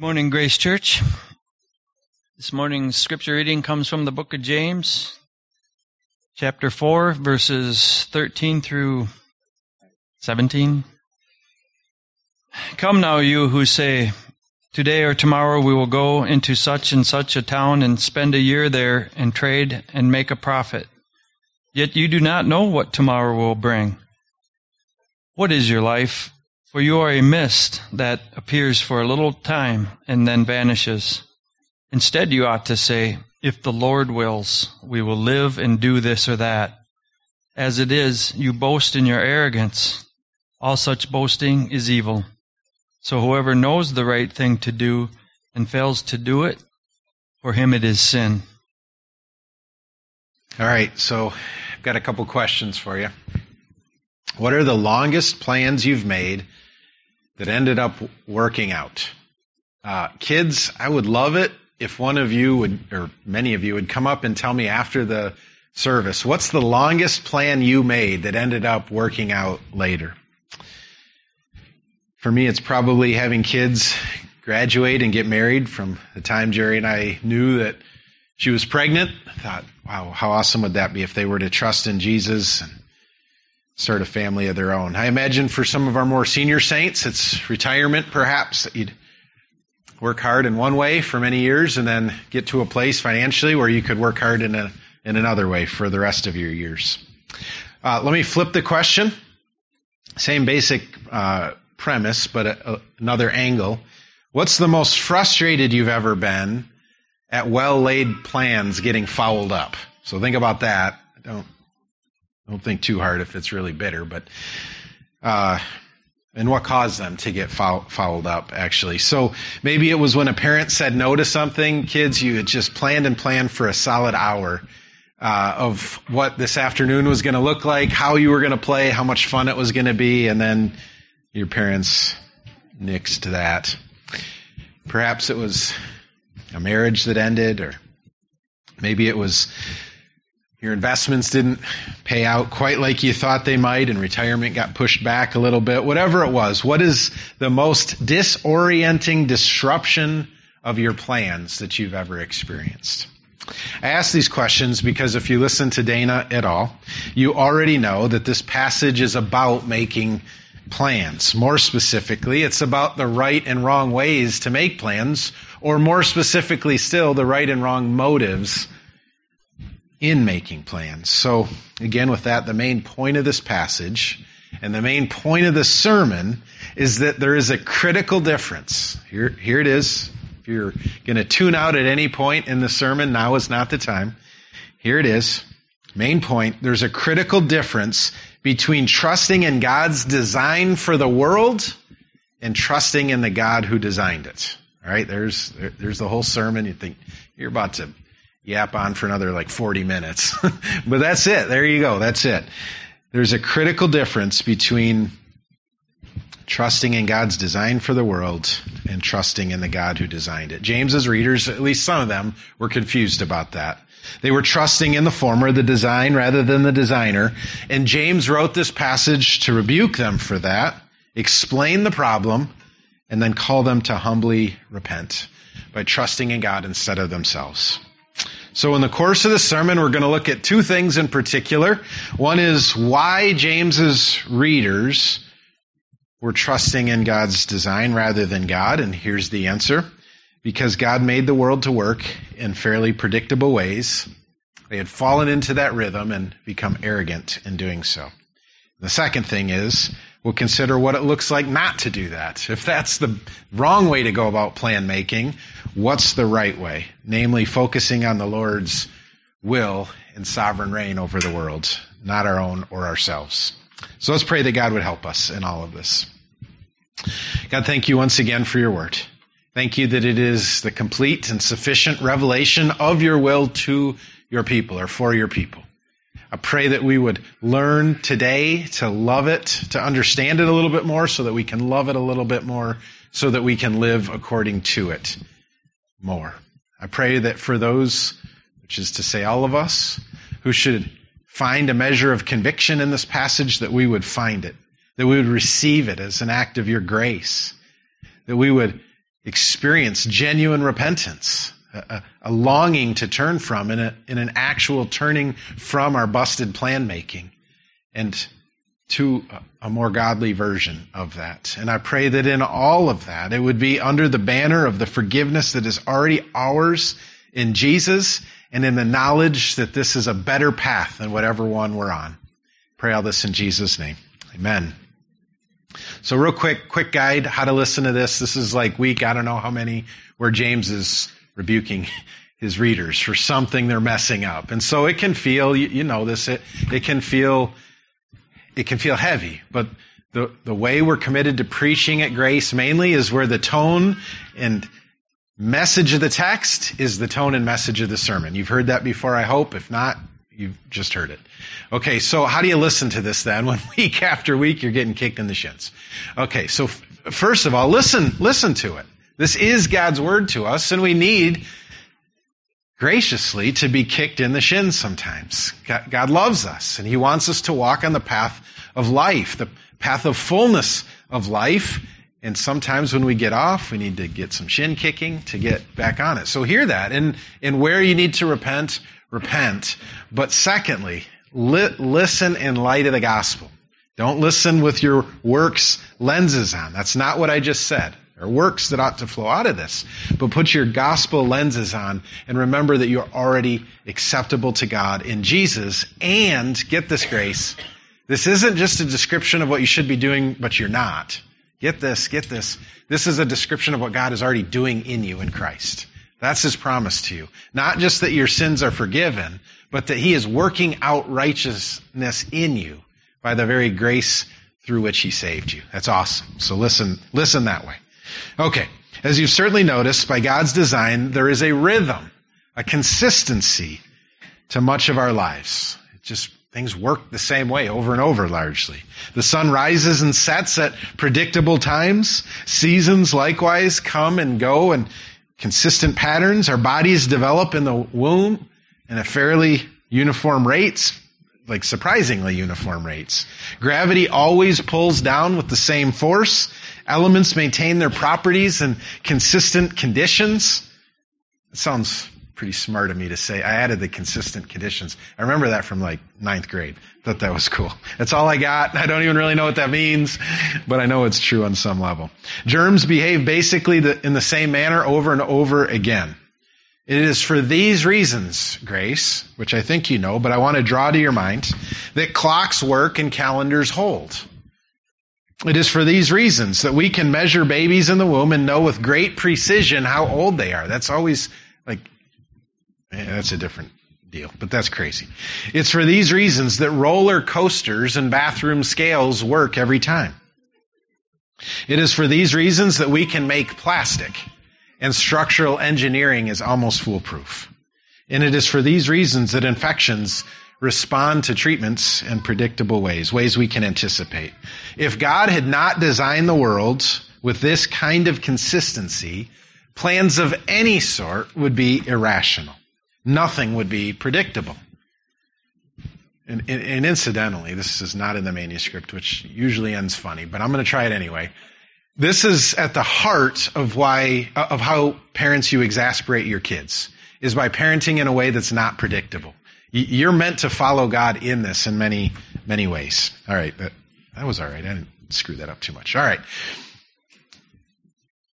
Morning, Grace Church. This morning's scripture reading comes from the book of James, chapter 4, verses 13 through 17. Come now, you who say, Today or tomorrow we will go into such and such a town and spend a year there and trade and make a profit. Yet you do not know what tomorrow will bring. What is your life? For you are a mist that appears for a little time and then vanishes. Instead, you ought to say, If the Lord wills, we will live and do this or that. As it is, you boast in your arrogance. All such boasting is evil. So whoever knows the right thing to do and fails to do it, for him it is sin. All right, so I've got a couple questions for you. What are the longest plans you've made that ended up working out? Uh, kids, I would love it if one of you would, or many of you would come up and tell me after the service, what's the longest plan you made that ended up working out later? For me, it's probably having kids graduate and get married from the time Jerry and I knew that she was pregnant. I thought, wow, how awesome would that be if they were to trust in Jesus and start a family of their own. I imagine for some of our more senior saints, it's retirement perhaps that you'd work hard in one way for many years and then get to a place financially where you could work hard in a in another way for the rest of your years. Uh, let me flip the question. Same basic uh, premise, but a, a, another angle. What's the most frustrated you've ever been at well laid plans getting fouled up? So think about that. Don't don't think too hard if it's really bitter, but uh, and what caused them to get foul, fouled up actually. So maybe it was when a parent said no to something. Kids, you had just planned and planned for a solid hour. Uh, of what this afternoon was going to look like, how you were going to play, how much fun it was going to be, and then your parents nixed that. Perhaps it was a marriage that ended, or maybe it was your investments didn't pay out quite like you thought they might and retirement got pushed back a little bit. Whatever it was, what is the most disorienting disruption of your plans that you've ever experienced? I ask these questions because if you listen to Dana at all, you already know that this passage is about making plans. More specifically, it's about the right and wrong ways to make plans, or more specifically still, the right and wrong motives in making plans. So, again, with that, the main point of this passage and the main point of the sermon is that there is a critical difference. Here, here it is. If you're going to tune out at any point in the sermon, now is not the time. Here it is. Main point. There's a critical difference between trusting in God's design for the world and trusting in the God who designed it. All right, there's there's the whole sermon. You think you're about to yap on for another like 40 minutes. but that's it. There you go. That's it. There's a critical difference between trusting in God's design for the world and trusting in the God who designed it. James's readers, at least some of them, were confused about that. They were trusting in the former, the design, rather than the designer. And James wrote this passage to rebuke them for that, explain the problem, and then call them to humbly repent by trusting in God instead of themselves. So in the course of the sermon, we're going to look at two things in particular. One is why James's readers were trusting in God's design rather than God, and here's the answer. Because God made the world to work in fairly predictable ways. They had fallen into that rhythm and become arrogant in doing so. The second thing is, we'll consider what it looks like not to do that. If that's the wrong way to go about plan making, what's the right way? Namely, focusing on the Lord's will and sovereign reign over the world, not our own or ourselves. So let's pray that God would help us in all of this. God, thank you once again for your word. Thank you that it is the complete and sufficient revelation of your will to your people or for your people. I pray that we would learn today to love it, to understand it a little bit more so that we can love it a little bit more, so that we can live according to it more. I pray that for those, which is to say all of us, who should find a measure of conviction in this passage, that we would find it, that we would receive it as an act of your grace, that we would experience genuine repentance, a, a, longing to turn from, and, an actual turning from our busted plan making and to a more godly version of that. And I pray that in all of that, it would be under the banner of the forgiveness that is already ours in Jesus and in the knowledge that this is a better path than whatever one we're on. Pray all this in Jesus' name. Amen. So real quick, quick guide, how to listen to this. This is like week, I don't know how many, where James is rebuking his readers for something they're messing up. And so it can feel, you, know this, it, it can feel, it can feel heavy, but the, the way we're committed to preaching at grace mainly is where the tone and message of the text is the tone and message of the sermon. You've heard that before, I hope. If not, you've just heard it. Okay, so how do you listen to this then when week after week you're getting kicked in the shins? Okay, so f- first of all, listen, listen to it. This is God's word to us and we need graciously to be kicked in the shins sometimes. God, God loves us and He wants us to walk on the path of life, the path of fullness of life. And sometimes when we get off, we need to get some shin kicking to get back on it. So hear that. And, and where you need to repent, repent. But secondly, li- listen in light of the gospel. Don't listen with your works lenses on. That's not what I just said. Are works that ought to flow out of this. But put your gospel lenses on and remember that you're already acceptable to God in Jesus. And get this grace. This isn't just a description of what you should be doing, but you're not. Get this, get this. This is a description of what God is already doing in you in Christ. That's his promise to you. Not just that your sins are forgiven, but that he is working out righteousness in you by the very grace through which he saved you. That's awesome. So listen, listen that way. Okay. As you've certainly noticed, by God's design, there is a rhythm, a consistency to much of our lives. It just, things work the same way over and over largely. The sun rises and sets at predictable times. Seasons likewise come and go in consistent patterns. Our bodies develop in the womb in a fairly uniform rates, like surprisingly uniform rates. Gravity always pulls down with the same force. Elements maintain their properties in consistent conditions. It sounds pretty smart of me to say. I added the consistent conditions. I remember that from like ninth grade. Thought that was cool. That's all I got. I don't even really know what that means, but I know it's true on some level. Germs behave basically the, in the same manner over and over again. It is for these reasons, Grace, which I think you know, but I want to draw to your mind, that clocks work and calendars hold. It is for these reasons that we can measure babies in the womb and know with great precision how old they are. That's always like eh, that's a different deal, but that's crazy. It's for these reasons that roller coasters and bathroom scales work every time. It is for these reasons that we can make plastic and structural engineering is almost foolproof. And it is for these reasons that infections respond to treatments in predictable ways, ways we can anticipate. If God had not designed the world with this kind of consistency, plans of any sort would be irrational nothing would be predictable. And, and, incidentally, this is not in the manuscript, which usually ends funny, but I'm going to try it anyway. This is at the heart of why, uh, of how parents you exasperate your kids, is by parenting in a way that's not predictable. You're meant to follow God in this in many, many ways. All right. That, that was all right. I didn't screw that up too much. All right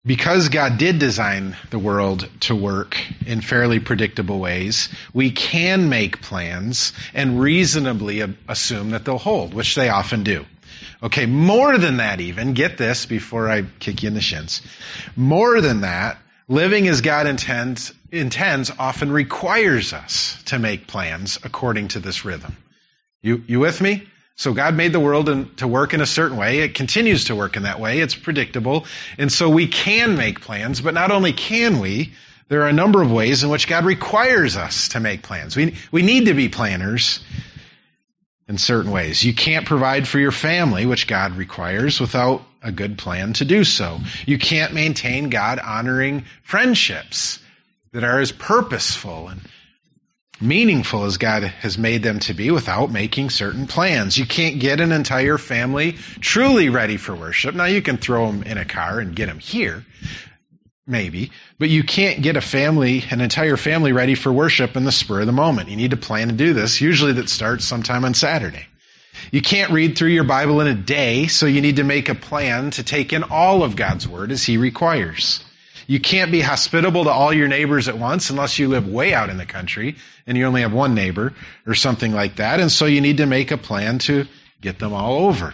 because God did design the world to work in fairly predictable ways, we can make plans and reasonably assume that they'll hold, which they often do. Okay, more than that even, get this before I kick you in the shins. More than that, living as God intends, intends often requires us to make plans according to this rhythm. You, you with me? So God made the world to work in a certain way. It continues to work in that way. It's predictable. And so we can make plans, but not only can we, there are a number of ways in which God requires us to make plans. We, we need to be planners in certain ways. You can't provide for your family, which God requires, without a good plan to do so. You can't maintain God honoring friendships that are as purposeful and meaningful as God has made them to be without making certain plans. You can't get an entire family truly ready for worship. Now you can throw them in a car and get them here, maybe, but you can't get a family, an entire family ready for worship in the spur of the moment. You need to plan to do this. Usually that starts sometime on Saturday. You can't read through your Bible in a day, so you need to make a plan to take in all of God's Word as He requires. You can't be hospitable to all your neighbors at once unless you live way out in the country and you only have one neighbor or something like that. And so you need to make a plan to get them all over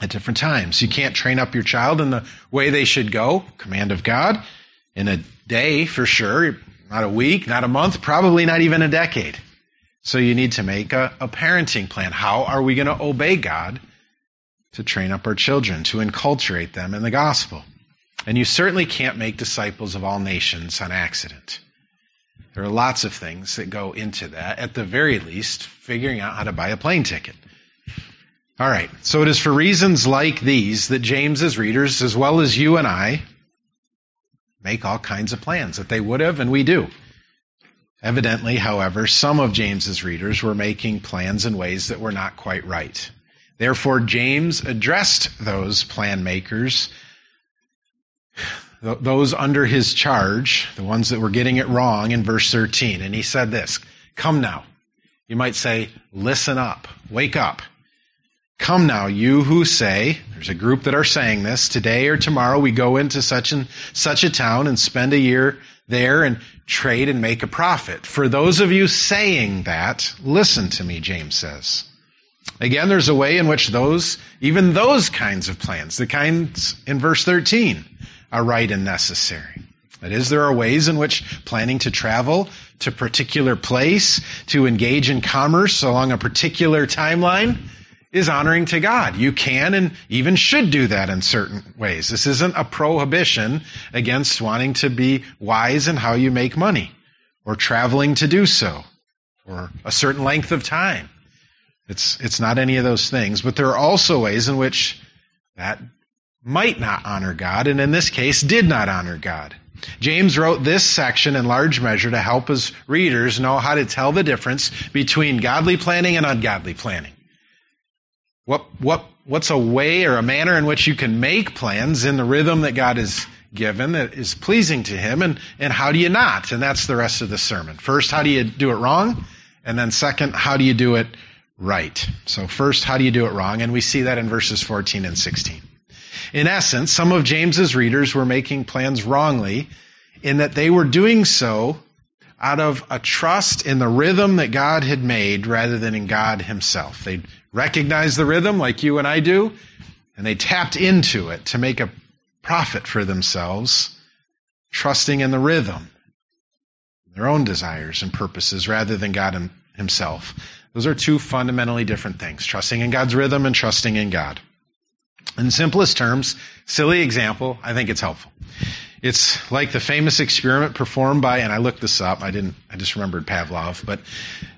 at different times. You can't train up your child in the way they should go, command of God, in a day for sure, not a week, not a month, probably not even a decade. So you need to make a, a parenting plan. How are we going to obey God to train up our children, to enculturate them in the gospel? And you certainly can't make disciples of all nations on accident. There are lots of things that go into that. At the very least, figuring out how to buy a plane ticket. All right. So it is for reasons like these that James's readers, as well as you and I, make all kinds of plans that they would have, and we do. Evidently, however, some of James's readers were making plans in ways that were not quite right. Therefore, James addressed those plan makers, those under his charge, the ones that were getting it wrong in verse 13. And he said this, come now. You might say, listen up, wake up. Come now, you who say, there's a group that are saying this, today or tomorrow we go into such and such a town and spend a year there and trade and make a profit. For those of you saying that, listen to me, James says. Again, there's a way in which those, even those kinds of plans, the kinds in verse 13, are right and necessary. That is, there are ways in which planning to travel to a particular place, to engage in commerce along a particular timeline, is honoring to God. You can and even should do that in certain ways. This isn't a prohibition against wanting to be wise in how you make money or traveling to do so for a certain length of time. It's, it's not any of those things, but there are also ways in which that might not honor God, and in this case did not honor God. James wrote this section in large measure to help his readers know how to tell the difference between godly planning and ungodly planning. What, what, what's a way or a manner in which you can make plans in the rhythm that God has given that is pleasing to Him, and, and how do you not? And that's the rest of the sermon. First, how do you do it wrong? And then second, how do you do it right? So first, how do you do it wrong? And we see that in verses 14 and 16. In essence, some of James's readers were making plans wrongly in that they were doing so out of a trust in the rhythm that God had made rather than in God Himself. They recognized the rhythm like you and I do, and they tapped into it to make a profit for themselves, trusting in the rhythm, their own desires and purposes rather than God Himself. Those are two fundamentally different things trusting in God's rhythm and trusting in God. In simplest terms, silly example, I think it's helpful. It's like the famous experiment performed by, and I looked this up, I didn't, I just remembered Pavlov, but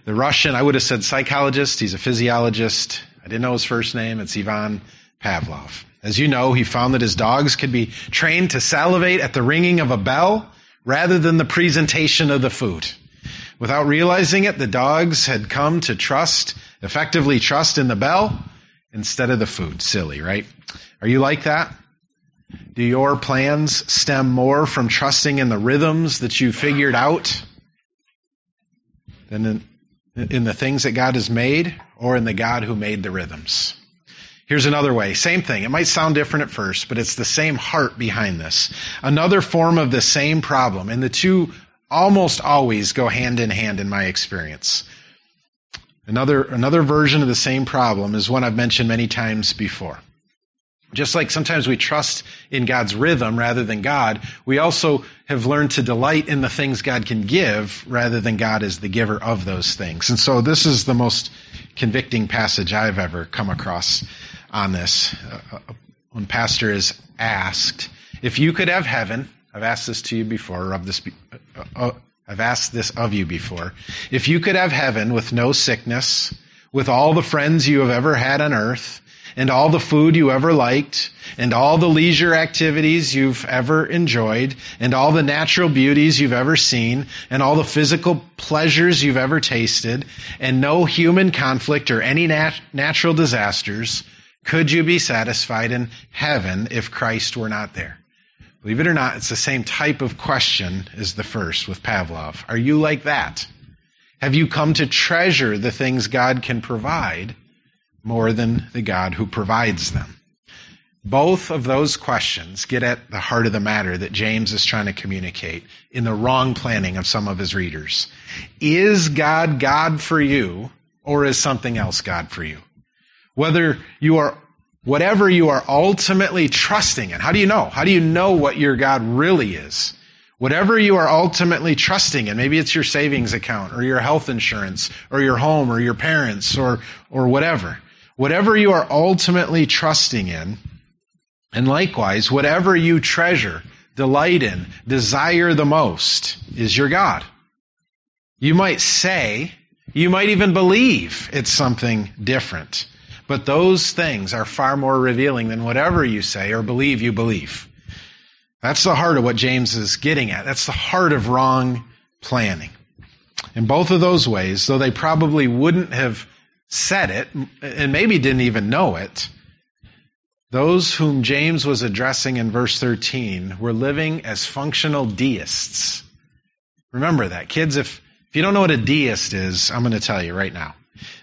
the Russian, I would have said psychologist, he's a physiologist. I didn't know his first name, it's Ivan Pavlov. As you know, he found that his dogs could be trained to salivate at the ringing of a bell rather than the presentation of the food. Without realizing it, the dogs had come to trust, effectively trust in the bell instead of the food. Silly, right? Are you like that? Do your plans stem more from trusting in the rhythms that you figured out than in, in, the things that God has made or in the God who made the rhythms? Here's another way. Same thing. It might sound different at first, but it's the same heart behind this. Another form of the same problem, and the two almost always go hand in hand in my experience. Another, another version of the same problem is one I've mentioned many times before. Just like sometimes we trust in God's rhythm rather than God, we also have learned to delight in the things God can give rather than God is the giver of those things. And so this is the most convicting passage I've ever come across on this. Uh, when pastor is asked, if you could have heaven, I've asked this to you before, or of this, uh, uh, I've asked this of you before. If you could have heaven with no sickness, with all the friends you have ever had on earth, and all the food you ever liked, and all the leisure activities you've ever enjoyed, and all the natural beauties you've ever seen, and all the physical pleasures you've ever tasted, and no human conflict or any nat- natural disasters, could you be satisfied in heaven if Christ were not there? Believe it or not, it's the same type of question as the first with Pavlov. Are you like that? Have you come to treasure the things God can provide more than the God who provides them? Both of those questions get at the heart of the matter that James is trying to communicate in the wrong planning of some of his readers. Is God God for you, or is something else God for you? Whether you are whatever you are ultimately trusting in. How do you know? How do you know what your God really is? Whatever you are ultimately trusting in, maybe it's your savings account or your health insurance or your home or your parents or, or whatever. Whatever you are ultimately trusting in, and likewise, whatever you treasure, delight in, desire the most is your God. You might say, you might even believe it's something different. But those things are far more revealing than whatever you say or believe you believe. That's the heart of what James is getting at. That's the heart of wrong planning. In both of those ways, though they probably wouldn't have said it, and maybe didn't even know it, those whom James was addressing in verse 13 were living as functional deists. Remember that. Kids, if, if you don't know what a deist is, I'm going to tell you right now.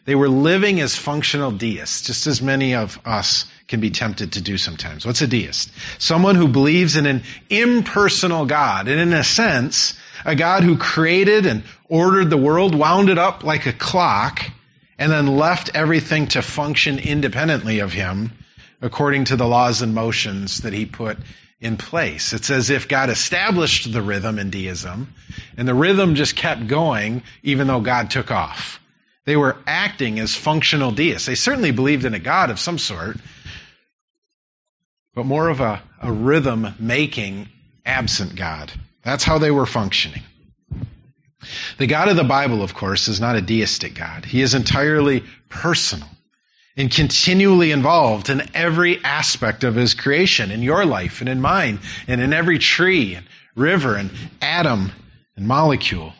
They were living as functional deists, just as many of us can be tempted to do sometimes. What's a deist? Someone who believes in an impersonal God, and in a sense, a God who created and ordered the world, wound it up like a clock, and then left everything to function independently of him according to the laws and motions that he put in place. It's as if God established the rhythm in deism, and the rhythm just kept going even though God took off. They were acting as functional deists. They certainly believed in a God of some sort, but more of a, a rhythm making absent God. That's how they were functioning. The God of the Bible, of course, is not a deistic God. He is entirely personal and continually involved in every aspect of his creation, in your life and in mine, and in every tree and river and atom and molecule.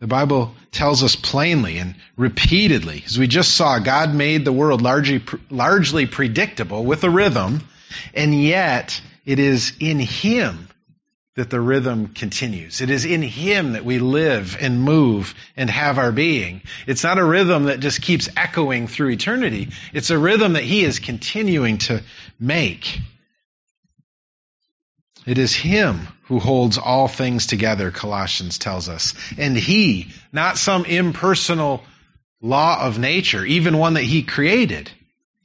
The Bible tells us plainly and repeatedly, as we just saw, God made the world largely, largely predictable with a rhythm, and yet it is in Him that the rhythm continues. It is in Him that we live and move and have our being. It's not a rhythm that just keeps echoing through eternity. It's a rhythm that He is continuing to make. It is Him who holds all things together, Colossians tells us. And He, not some impersonal law of nature, even one that He created,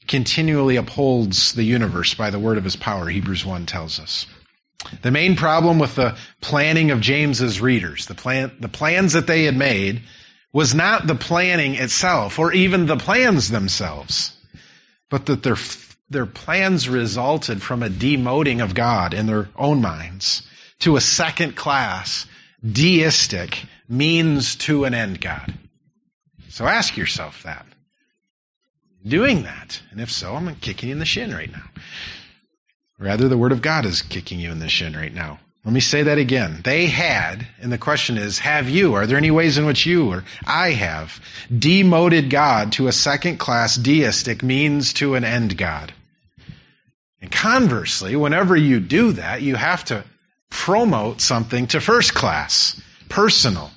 continually upholds the universe by the word of His power, Hebrews 1 tells us. The main problem with the planning of James's readers, the plan, the plans that they had made, was not the planning itself or even the plans themselves, but that their their plans resulted from a demoting of God in their own minds to a second class, deistic, means to an end God. So ask yourself that. Doing that. And if so, I'm kicking you in the shin right now. Rather, the Word of God is kicking you in the shin right now. Let me say that again. They had, and the question is, have you? Are there any ways in which you or I have demoted God to a second class deistic means to an end God? And conversely, whenever you do that, you have to promote something to first class, personal,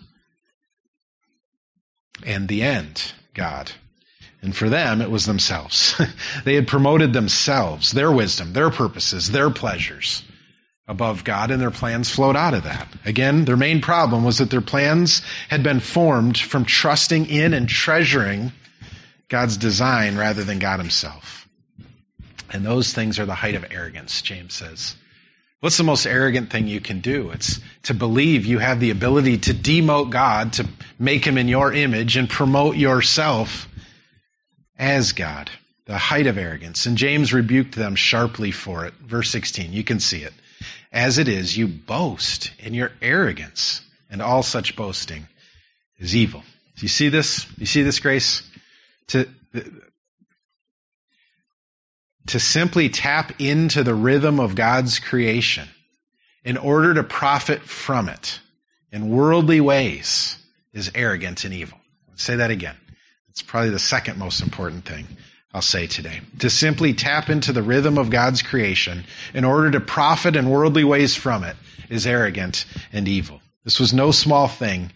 and the end, God. And for them, it was themselves. they had promoted themselves, their wisdom, their purposes, their pleasures above God, and their plans flowed out of that. Again, their main problem was that their plans had been formed from trusting in and treasuring God's design rather than God Himself. And those things are the height of arrogance, James says. What's the most arrogant thing you can do? It's to believe you have the ability to demote God, to make Him in your image, and promote yourself as God. The height of arrogance. And James rebuked them sharply for it. Verse 16, you can see it. As it is, you boast in your arrogance, and all such boasting is evil. Do you see this? Do you see this, Grace? To, to simply tap into the rhythm of God's creation in order to profit from it in worldly ways is arrogant and evil. I'll say that again. It's probably the second most important thing. I'll say today. To simply tap into the rhythm of God's creation in order to profit in worldly ways from it is arrogant and evil. This was no small thing,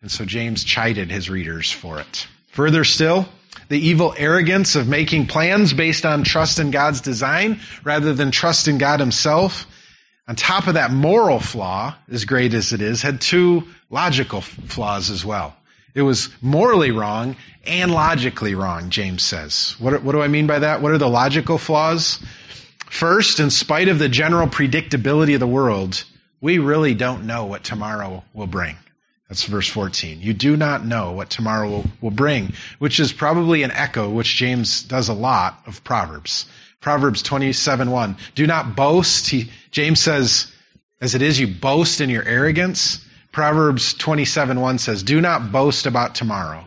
and so James chided his readers for it. Further still, the evil arrogance of making plans based on trust in God's design rather than trust in God himself, on top of that moral flaw, as great as it is, had two logical flaws as well. It was morally wrong and logically wrong, James says. What, what do I mean by that? What are the logical flaws? First, in spite of the general predictability of the world, we really don't know what tomorrow will bring. That's verse 14. You do not know what tomorrow will, will bring, which is probably an echo, which James does a lot of Proverbs. Proverbs 27 1. Do not boast. He, James says, as it is, you boast in your arrogance. Proverbs 27 1 says, Do not boast about tomorrow,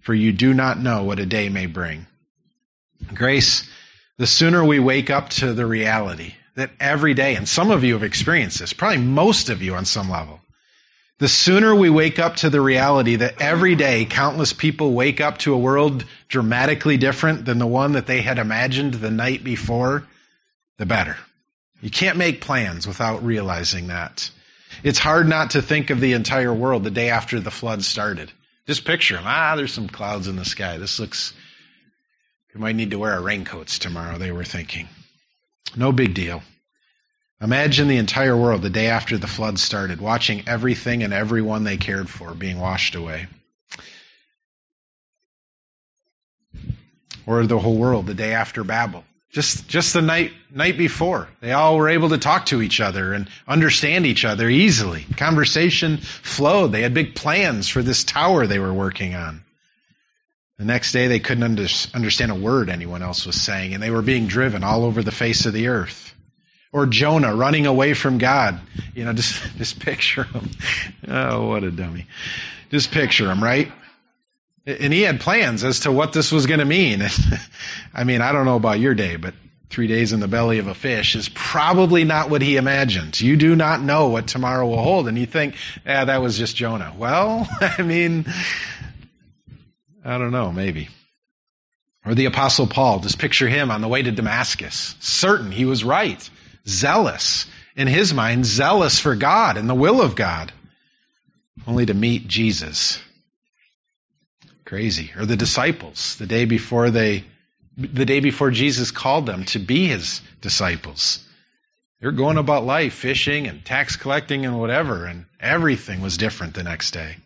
for you do not know what a day may bring. Grace, the sooner we wake up to the reality that every day, and some of you have experienced this, probably most of you on some level, the sooner we wake up to the reality that every day countless people wake up to a world dramatically different than the one that they had imagined the night before, the better. You can't make plans without realizing that. It's hard not to think of the entire world the day after the flood started. Just picture them. Ah, there's some clouds in the sky. This looks, we might need to wear our raincoats tomorrow, they were thinking. No big deal. Imagine the entire world the day after the flood started, watching everything and everyone they cared for being washed away. Or the whole world the day after Babel. Just, just the night, night before. They all were able to talk to each other and understand each other easily. Conversation flowed. They had big plans for this tower they were working on. The next day they couldn't under, understand a word anyone else was saying and they were being driven all over the face of the earth. Or Jonah running away from God. You know, just, just picture him. Oh, what a dummy. Just picture him, right? And he had plans as to what this was going to mean. I mean, I don't know about your day, but three days in the belly of a fish is probably not what he imagined. You do not know what tomorrow will hold. And you think, yeah, that was just Jonah. Well, I mean, I don't know, maybe. Or the apostle Paul, just picture him on the way to Damascus. Certain he was right. Zealous. In his mind, zealous for God and the will of God. Only to meet Jesus Crazy. Or the disciples, the day before they, the day before Jesus called them to be his disciples. They're going about life, fishing and tax collecting and whatever, and everything was different the next day.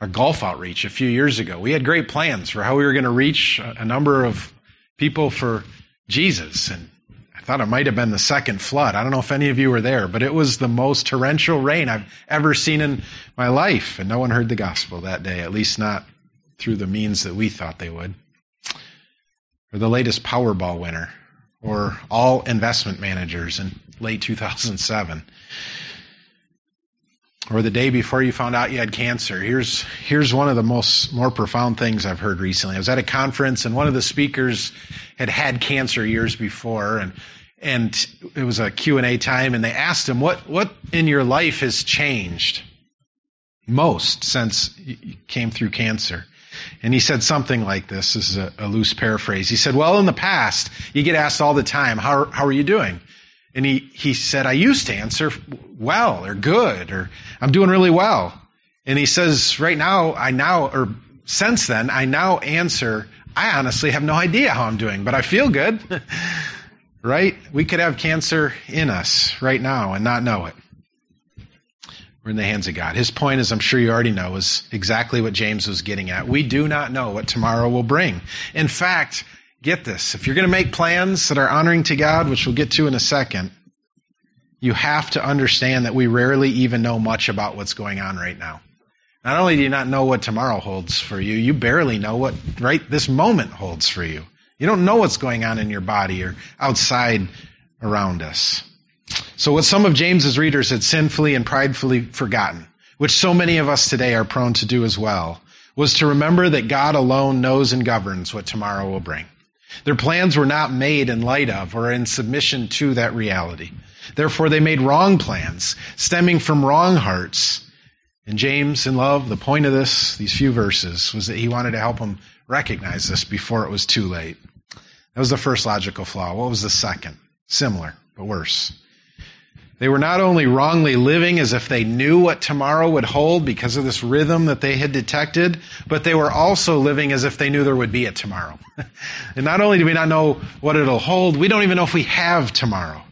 Our golf outreach a few years ago, we had great plans for how we were going to reach a number of people for Jesus. And I thought it might have been the second flood. I don't know if any of you were there, but it was the most torrential rain I've ever seen in my life. And no one heard the gospel that day, at least not through the means that we thought they would. Or the latest Powerball winner, or all investment managers in late 2007. Or the day before you found out you had cancer. Here's, here's one of the most, more profound things I've heard recently. I was at a conference and one of the speakers had had cancer years before and, and it was a Q&A time and they asked him, what, what in your life has changed most since you came through cancer? And he said something like this. This is a, a, loose paraphrase. He said, well, in the past, you get asked all the time, how, how are you doing? And he, he said, I used to answer well or good or I'm doing really well. And he says, right now, I now, or since then, I now answer, I honestly have no idea how I'm doing, but I feel good. right? We could have cancer in us right now and not know it. We're in the hands of God. His point, as I'm sure you already know, is exactly what James was getting at. We do not know what tomorrow will bring. In fact, get this. If you're going to make plans that are honoring to God, which we'll get to in a second, you have to understand that we rarely even know much about what's going on right now. Not only do you not know what tomorrow holds for you, you barely know what right this moment holds for you. You don't know what's going on in your body or outside around us. So what some of James's readers had sinfully and pridefully forgotten, which so many of us today are prone to do as well, was to remember that God alone knows and governs what tomorrow will bring. Their plans were not made in light of or in submission to that reality. Therefore, they made wrong plans, stemming from wrong hearts. And James, in love, the point of this, these few verses, was that he wanted to help them recognize this before it was too late. That was the first logical flaw. What was the second? Similar, but worse. They were not only wrongly living as if they knew what tomorrow would hold because of this rhythm that they had detected, but they were also living as if they knew there would be a tomorrow. and not only do we not know what it'll hold, we don't even know if we have tomorrow.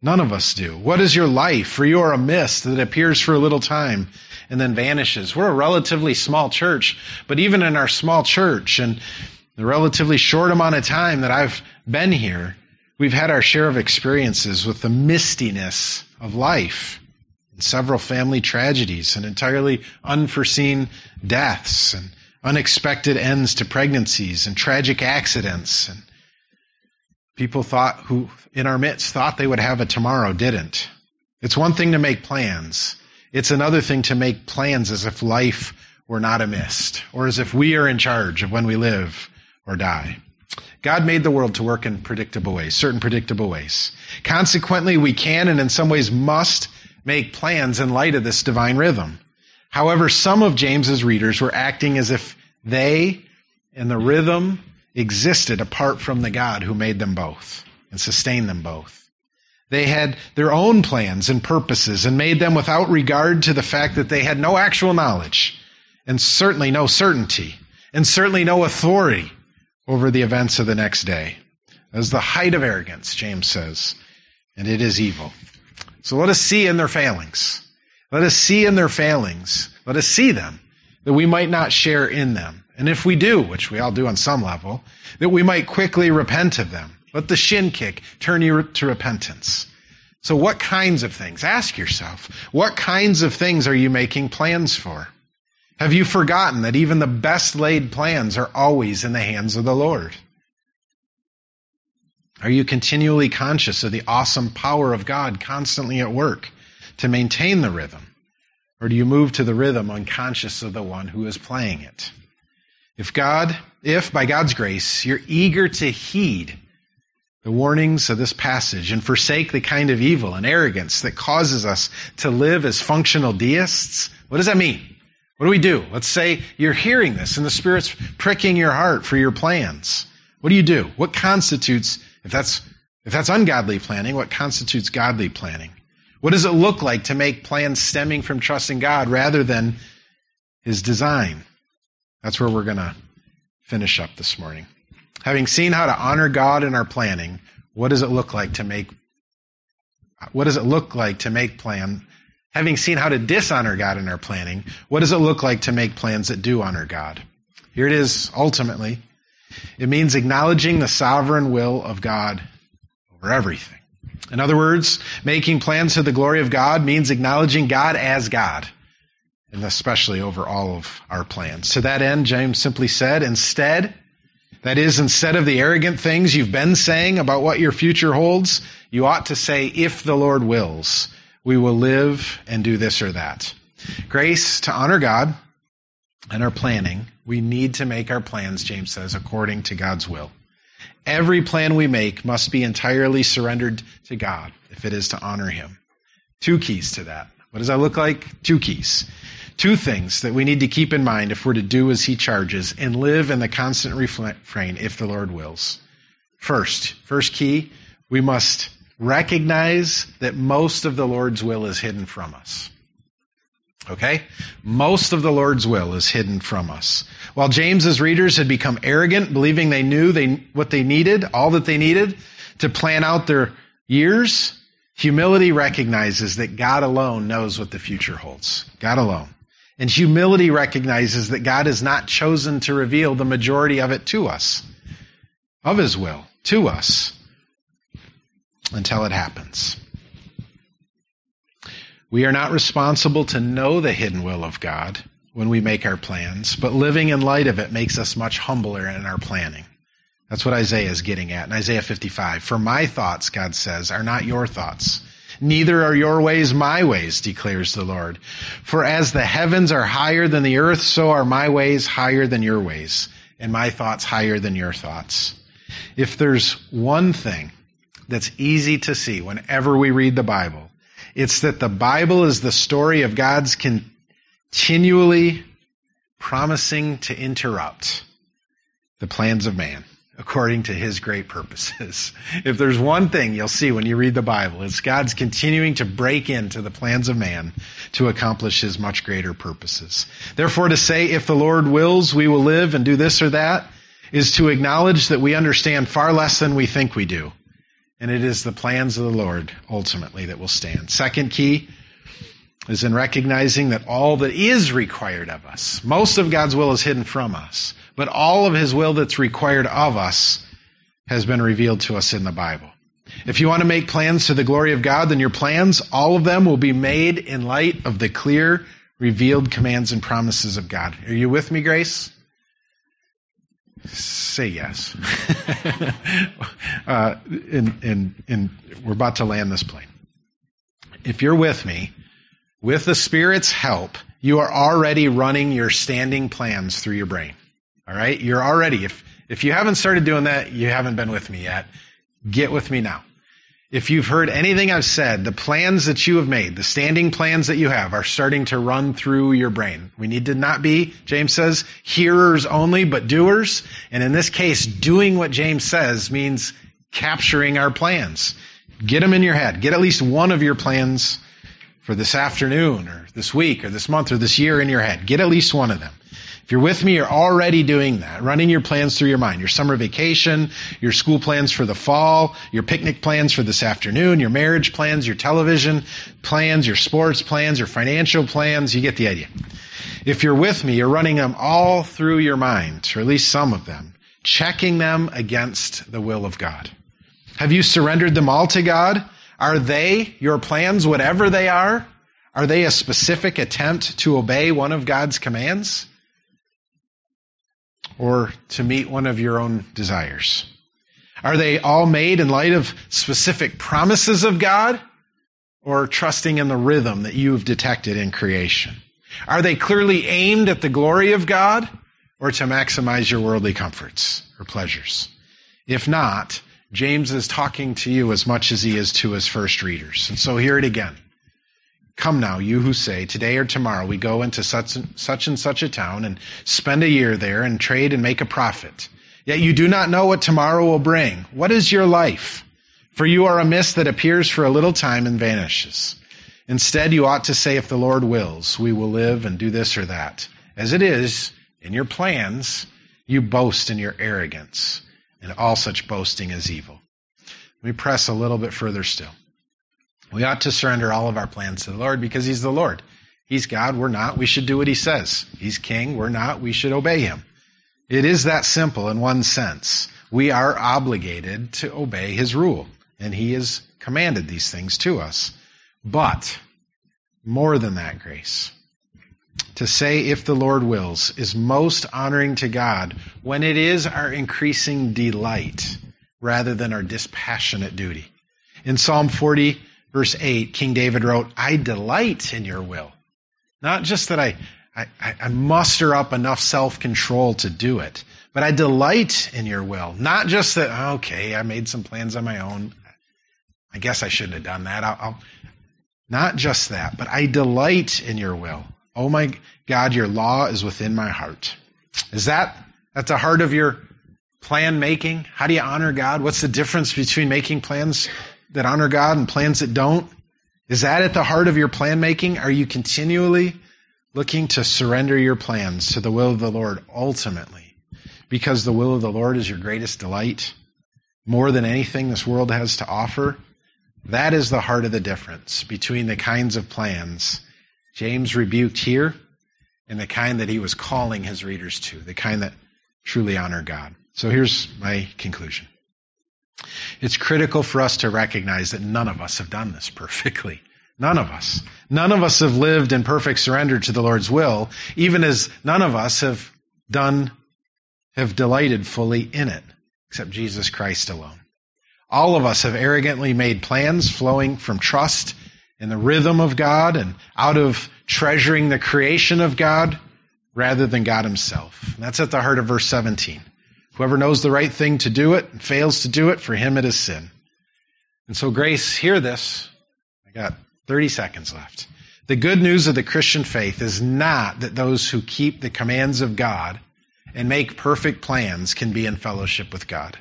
None of us do. What is your life? For you are a mist that appears for a little time and then vanishes. We're a relatively small church, but even in our small church and the relatively short amount of time that I've been here, We've had our share of experiences with the mistiness of life, and several family tragedies, and entirely unforeseen deaths, and unexpected ends to pregnancies, and tragic accidents. And people thought who in our midst thought they would have a tomorrow didn't. It's one thing to make plans. It's another thing to make plans as if life were not a mist, or as if we are in charge of when we live or die. God made the world to work in predictable ways, certain predictable ways. Consequently, we can and in some ways must make plans in light of this divine rhythm. However, some of James's readers were acting as if they and the rhythm existed apart from the God who made them both and sustained them both. They had their own plans and purposes and made them without regard to the fact that they had no actual knowledge and certainly no certainty and certainly no authority over the events of the next day. As the height of arrogance, James says, and it is evil. So let us see in their failings. Let us see in their failings. Let us see them, that we might not share in them. And if we do, which we all do on some level, that we might quickly repent of them. Let the shin kick turn you to repentance. So what kinds of things? Ask yourself, what kinds of things are you making plans for? Have you forgotten that even the best laid plans are always in the hands of the Lord? Are you continually conscious of the awesome power of God constantly at work to maintain the rhythm? Or do you move to the rhythm unconscious of the one who is playing it? If God, if by God's grace, you're eager to heed the warnings of this passage and forsake the kind of evil and arrogance that causes us to live as functional deists, what does that mean? What do we do? Let's say you're hearing this and the Spirit's pricking your heart for your plans. What do you do? What constitutes, if that's, if that's ungodly planning, what constitutes godly planning? What does it look like to make plans stemming from trusting God rather than His design? That's where we're going to finish up this morning. Having seen how to honor God in our planning, what does it look like to make what does it look like to make plan having seen how to dishonor God in our planning, what does it look like to make plans that do honor God? Here it is, ultimately. It means acknowledging the sovereign will of God over everything. In other words, making plans to the glory of God means acknowledging God as God, and especially over all of our plans. To that end, James simply said, instead, that is, instead of the arrogant things you've been saying about what your future holds, you ought to say, if the Lord wills we will live and do this or that. Grace to honor God and our planning, we need to make our plans, James says, according to God's will. Every plan we make must be entirely surrendered to God if it is to honor Him. Two keys to that. What does that look like? Two keys. Two things that we need to keep in mind if we're to do as He charges and live in the constant refrain if the Lord wills. First, first key, we must recognize that most of the Lord's will is hidden from us. Okay? Most of the Lord's will is hidden from us. While James's readers had become arrogant, believing they knew they, what they needed, all that they needed to plan out their years, humility recognizes that God alone knows what the future holds. God alone. And humility recognizes that God has not chosen to reveal the majority of it to us, of His will, to us until it happens. We are not responsible to know the hidden will of God when we make our plans, but living in light of it makes us much humbler in our planning. That's what Isaiah is getting at in Isaiah 55. For my thoughts, God says, are not your thoughts. Neither are your ways my ways, declares the Lord. For as the heavens are higher than the earth, so are my ways higher than your ways, and my thoughts higher than your thoughts. If there's one thing that's easy to see whenever we read the Bible. It's that the Bible is the story of God's continually promising to interrupt the plans of man according to his great purposes. if there's one thing you'll see when you read the Bible, it's God's continuing to break into the plans of man to accomplish his much greater purposes. Therefore, to say, if the Lord wills, we will live and do this or that, is to acknowledge that we understand far less than we think we do. And it is the plans of the Lord ultimately that will stand. Second key is in recognizing that all that is required of us, most of God's will is hidden from us. But all of his will that's required of us has been revealed to us in the Bible. If you want to make plans to the glory of God, then your plans, all of them, will be made in light of the clear, revealed commands and promises of God. Are you with me, Grace? Say yes. uh, and, and, and we're about to land this plane. If you're with me, with the Spirit's help, you are already running your standing plans through your brain. All right? You're already, if, if you haven't started doing that, you haven't been with me yet. Get with me now. If you've heard anything I've said, the plans that you have made, the standing plans that you have are starting to run through your brain. We need to not be, James says, hearers only, but doers. And in this case, doing what James says means capturing our plans. Get them in your head. Get at least one of your plans for this afternoon or this week or this month or this year in your head. Get at least one of them. If you're with me, you're already doing that, running your plans through your mind. Your summer vacation, your school plans for the fall, your picnic plans for this afternoon, your marriage plans, your television plans, your sports plans, your financial plans. You get the idea. If you're with me, you're running them all through your mind, or at least some of them, checking them against the will of God. Have you surrendered them all to God? Are they, your plans, whatever they are, are they a specific attempt to obey one of God's commands? Or to meet one of your own desires? Are they all made in light of specific promises of God or trusting in the rhythm that you've detected in creation? Are they clearly aimed at the glory of God or to maximize your worldly comforts or pleasures? If not, James is talking to you as much as he is to his first readers. And so hear it again. Come now, you who say, today or tomorrow we go into such and, such and such a town and spend a year there and trade and make a profit. Yet you do not know what tomorrow will bring. What is your life? For you are a mist that appears for a little time and vanishes. Instead, you ought to say, if the Lord wills, we will live and do this or that. As it is, in your plans, you boast in your arrogance, and all such boasting is evil. Let me press a little bit further still. We ought to surrender all of our plans to the Lord because He's the Lord. He's God, we're not. We should do what He says. He's King, we're not. We should obey Him. It is that simple in one sense. We are obligated to obey His rule, and He has commanded these things to us. But, more than that, grace, to say if the Lord wills is most honoring to God when it is our increasing delight rather than our dispassionate duty. In Psalm 40, verse 8, King David wrote, I delight in your will. Not just that I, I, I muster up enough self control to do it, but I delight in your will. Not just that, okay, I made some plans on my own. I guess I shouldn't have done that. I'll, I'll, not just that, but I delight in your will. Oh my God, your law is within my heart. Is that at the heart of your plan making? How do you honor God? What's the difference between making plans that honor God and plans that don't? Is that at the heart of your plan making? Are you continually looking to surrender your plans to the will of the Lord ultimately? Because the will of the Lord is your greatest delight, more than anything this world has to offer. That is the heart of the difference between the kinds of plans James rebuked here and the kind that he was calling his readers to, the kind that truly honor God. So here's my conclusion. It's critical for us to recognize that none of us have done this perfectly. None of us. None of us have lived in perfect surrender to the Lord's will, even as none of us have done, have delighted fully in it, except Jesus Christ alone. All of us have arrogantly made plans flowing from trust in the rhythm of God and out of treasuring the creation of God rather than God Himself. And that's at the heart of verse 17. Whoever knows the right thing to do it and fails to do it, for him it is sin. And so, Grace, hear this. I got 30 seconds left. The good news of the Christian faith is not that those who keep the commands of God and make perfect plans can be in fellowship with God.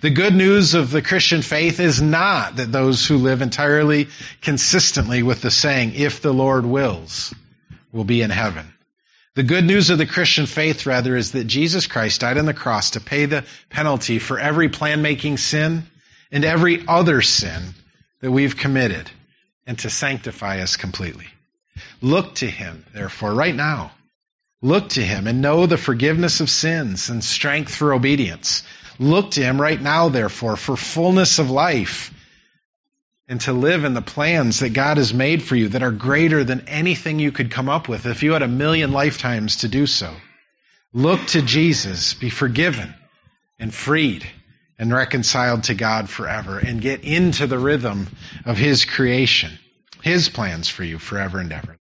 The good news of the Christian faith is not that those who live entirely consistently with the saying, if the Lord wills, will be in heaven. The good news of the Christian faith, rather, is that Jesus Christ died on the cross to pay the penalty for every plan making sin and every other sin that we've committed and to sanctify us completely. Look to Him, therefore, right now. Look to Him and know the forgiveness of sins and strength for obedience. Look to Him right now, therefore, for fullness of life and to live in the plans that God has made for you that are greater than anything you could come up with if you had a million lifetimes to do so. Look to Jesus, be forgiven and freed and reconciled to God forever and get into the rhythm of His creation, His plans for you forever and ever.